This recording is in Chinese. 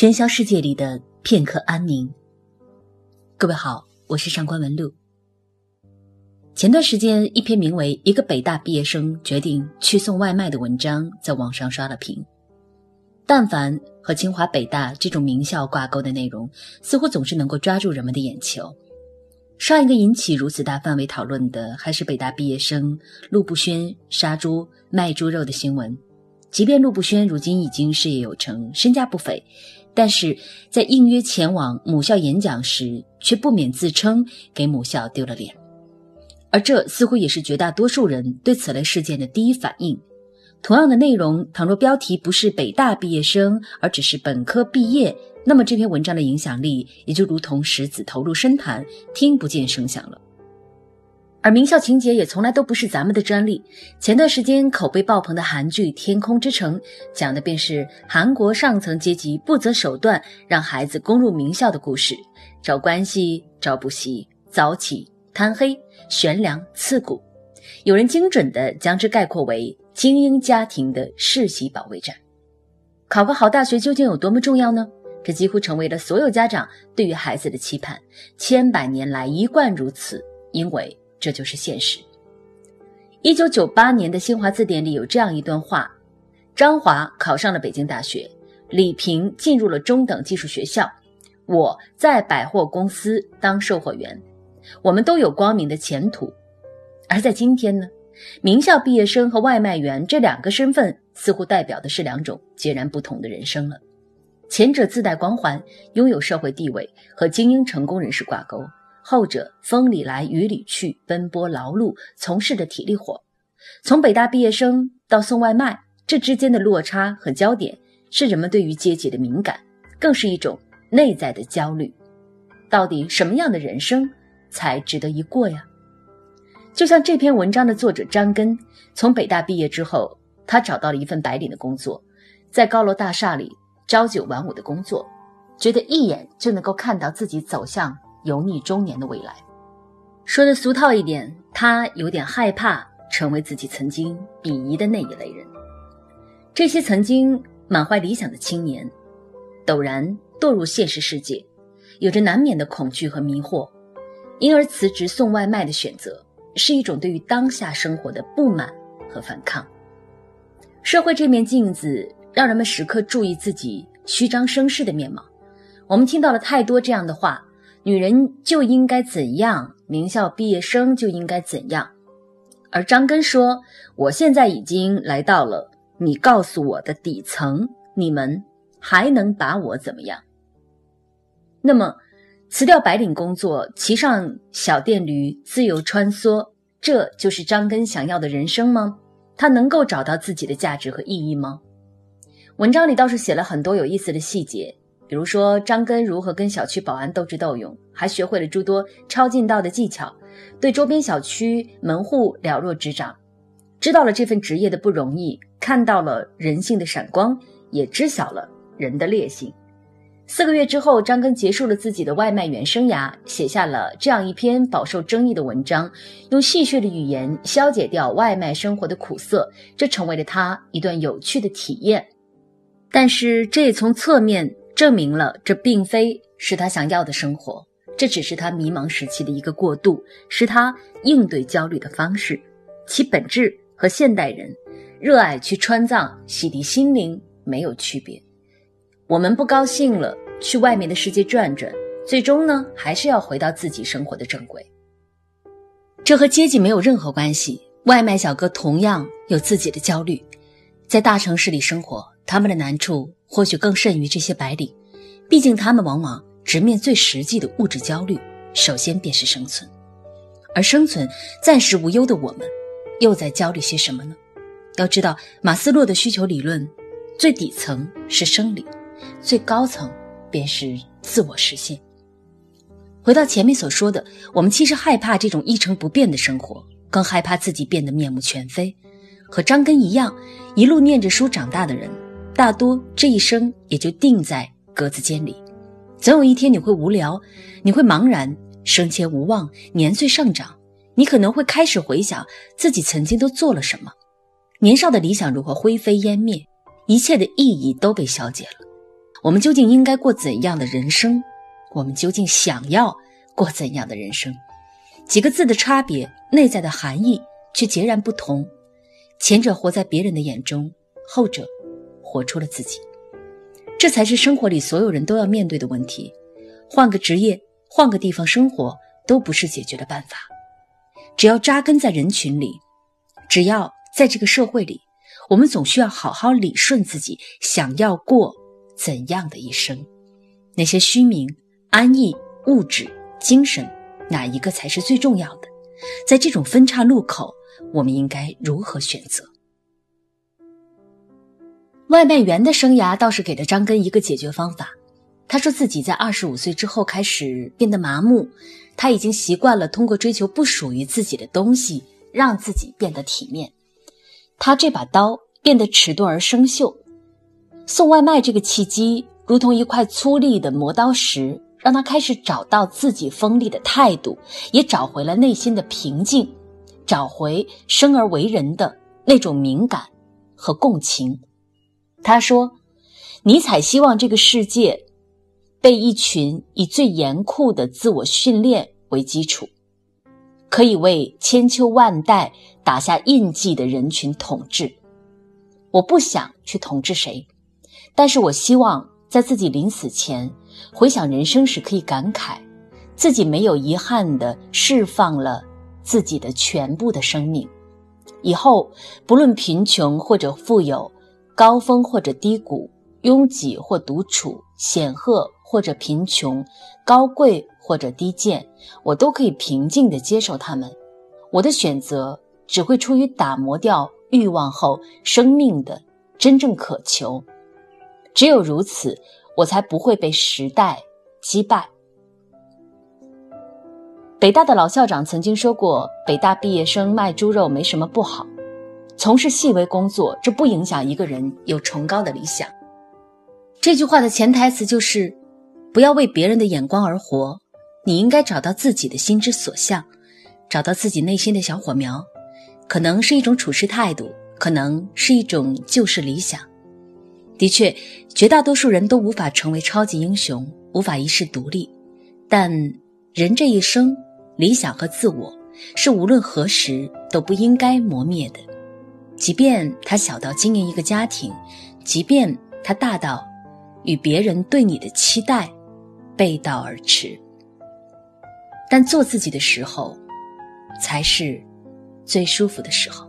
喧嚣世界里的片刻安宁。各位好，我是上官文露。前段时间，一篇名为《一个北大毕业生决定去送外卖》的文章在网上刷了屏。但凡和清华、北大这种名校挂钩的内容，似乎总是能够抓住人们的眼球。上一个引起如此大范围讨论的，还是北大毕业生陆步轩杀猪卖猪肉的新闻。即便陆步轩如今已经事业有成，身价不菲，但是在应约前往母校演讲时，却不免自称给母校丢了脸。而这似乎也是绝大多数人对此类事件的第一反应。同样的内容，倘若标题不是北大毕业生，而只是本科毕业，那么这篇文章的影响力也就如同石子投入深潭，听不见声响了。而名校情节也从来都不是咱们的专利。前段时间口碑爆棚的韩剧《天空之城》，讲的便是韩国上层阶级不择手段让孩子攻入名校的故事，找关系、找补习、早起、贪黑、悬梁刺股。有人精准地将之概括为精英家庭的世袭保卫战。考个好大学究竟有多么重要呢？这几乎成为了所有家长对于孩子的期盼，千百年来一贯如此。因为这就是现实。一九九八年的新华字典里有这样一段话：张华考上了北京大学，李平进入了中等技术学校，我在百货公司当售货员，我们都有光明的前途。而在今天呢，名校毕业生和外卖员这两个身份似乎代表的是两种截然不同的人生了。前者自带光环，拥有社会地位，和精英成功人士挂钩。后者风里来雨里去，奔波劳碌，从事着体力活。从北大毕业生到送外卖，这之间的落差和焦点，是人们对于阶级的敏感，更是一种内在的焦虑。到底什么样的人生才值得一过呀？就像这篇文章的作者张根，从北大毕业之后，他找到了一份白领的工作，在高楼大厦里朝九晚五的工作，觉得一眼就能够看到自己走向。油腻中年的未来，说的俗套一点，他有点害怕成为自己曾经鄙夷的那一类人。这些曾经满怀理想的青年，陡然堕入现实世界，有着难免的恐惧和迷惑，因而辞职送外卖的选择，是一种对于当下生活的不满和反抗。社会这面镜子，让人们时刻注意自己虚张声势的面貌。我们听到了太多这样的话。女人就应该怎样？名校毕业生就应该怎样？而张根说：“我现在已经来到了你告诉我的底层，你们还能把我怎么样？”那么，辞掉白领工作，骑上小电驴自由穿梭，这就是张根想要的人生吗？他能够找到自己的价值和意义吗？文章里倒是写了很多有意思的细节。比如说张根如何跟小区保安斗智斗勇，还学会了诸多抄近道的技巧，对周边小区门户了若指掌，知道了这份职业的不容易，看到了人性的闪光，也知晓了人的劣性。四个月之后，张根结束了自己的外卖员生涯，写下了这样一篇饱受争议的文章，用戏谑的语言消解掉外卖生活的苦涩，这成为了他一段有趣的体验。但是这也从侧面。证明了这并非是他想要的生活，这只是他迷茫时期的一个过渡，是他应对焦虑的方式，其本质和现代人热爱去川藏洗涤心灵没有区别。我们不高兴了，去外面的世界转转，最终呢，还是要回到自己生活的正轨。这和阶级没有任何关系。外卖小哥同样有自己的焦虑，在大城市里生活，他们的难处。或许更甚于这些白领，毕竟他们往往直面最实际的物质焦虑，首先便是生存。而生存暂时无忧的我们，又在焦虑些什么呢？要知道，马斯洛的需求理论，最底层是生理，最高层便是自我实现。回到前面所说的，我们其实害怕这种一成不变的生活，更害怕自己变得面目全非。和张根一样，一路念着书长大的人。大多这一生也就定在格子间里，总有一天你会无聊，你会茫然，升迁无望，年岁上涨，你可能会开始回想自己曾经都做了什么，年少的理想如何灰飞烟灭，一切的意义都被消解了。我们究竟应该过怎样的人生？我们究竟想要过怎样的人生？几个字的差别，内在的含义却截然不同。前者活在别人的眼中，后者活出了自己。这才是生活里所有人都要面对的问题。换个职业，换个地方生活，都不是解决的办法。只要扎根在人群里，只要在这个社会里，我们总需要好好理顺自己想要过怎样的一生。那些虚名、安逸、物质、精神，哪一个才是最重要的？在这种分岔路口，我们应该如何选择？外卖员的生涯倒是给了张根一个解决方法。他说自己在二十五岁之后开始变得麻木，他已经习惯了通过追求不属于自己的东西，让自己变得体面。他这把刀变得迟钝而生锈。送外卖这个契机，如同一块粗粝的磨刀石，让他开始找到自己锋利的态度，也找回了内心的平静，找回生而为人的那种敏感和共情。他说：“尼采希望这个世界被一群以最严酷的自我训练为基础，可以为千秋万代打下印记的人群统治。我不想去统治谁，但是我希望在自己临死前回想人生时，可以感慨自己没有遗憾地释放了自己的全部的生命。以后不论贫穷或者富有。”高峰或者低谷，拥挤或独处，显赫或者贫穷，高贵或者低贱，我都可以平静地接受他们。我的选择只会出于打磨掉欲望后生命的真正渴求。只有如此，我才不会被时代击败。北大的老校长曾经说过：“北大毕业生卖猪肉没什么不好。”从事细微工作，这不影响一个人有崇高的理想。这句话的潜台词就是：不要为别人的眼光而活，你应该找到自己的心之所向，找到自己内心的小火苗。可能是一种处事态度，可能是一种救世理想。的确，绝大多数人都无法成为超级英雄，无法一世独立。但人这一生，理想和自我是无论何时都不应该磨灭的。即便他小到经营一个家庭，即便他大到与别人对你的期待背道而驰，但做自己的时候，才是最舒服的时候。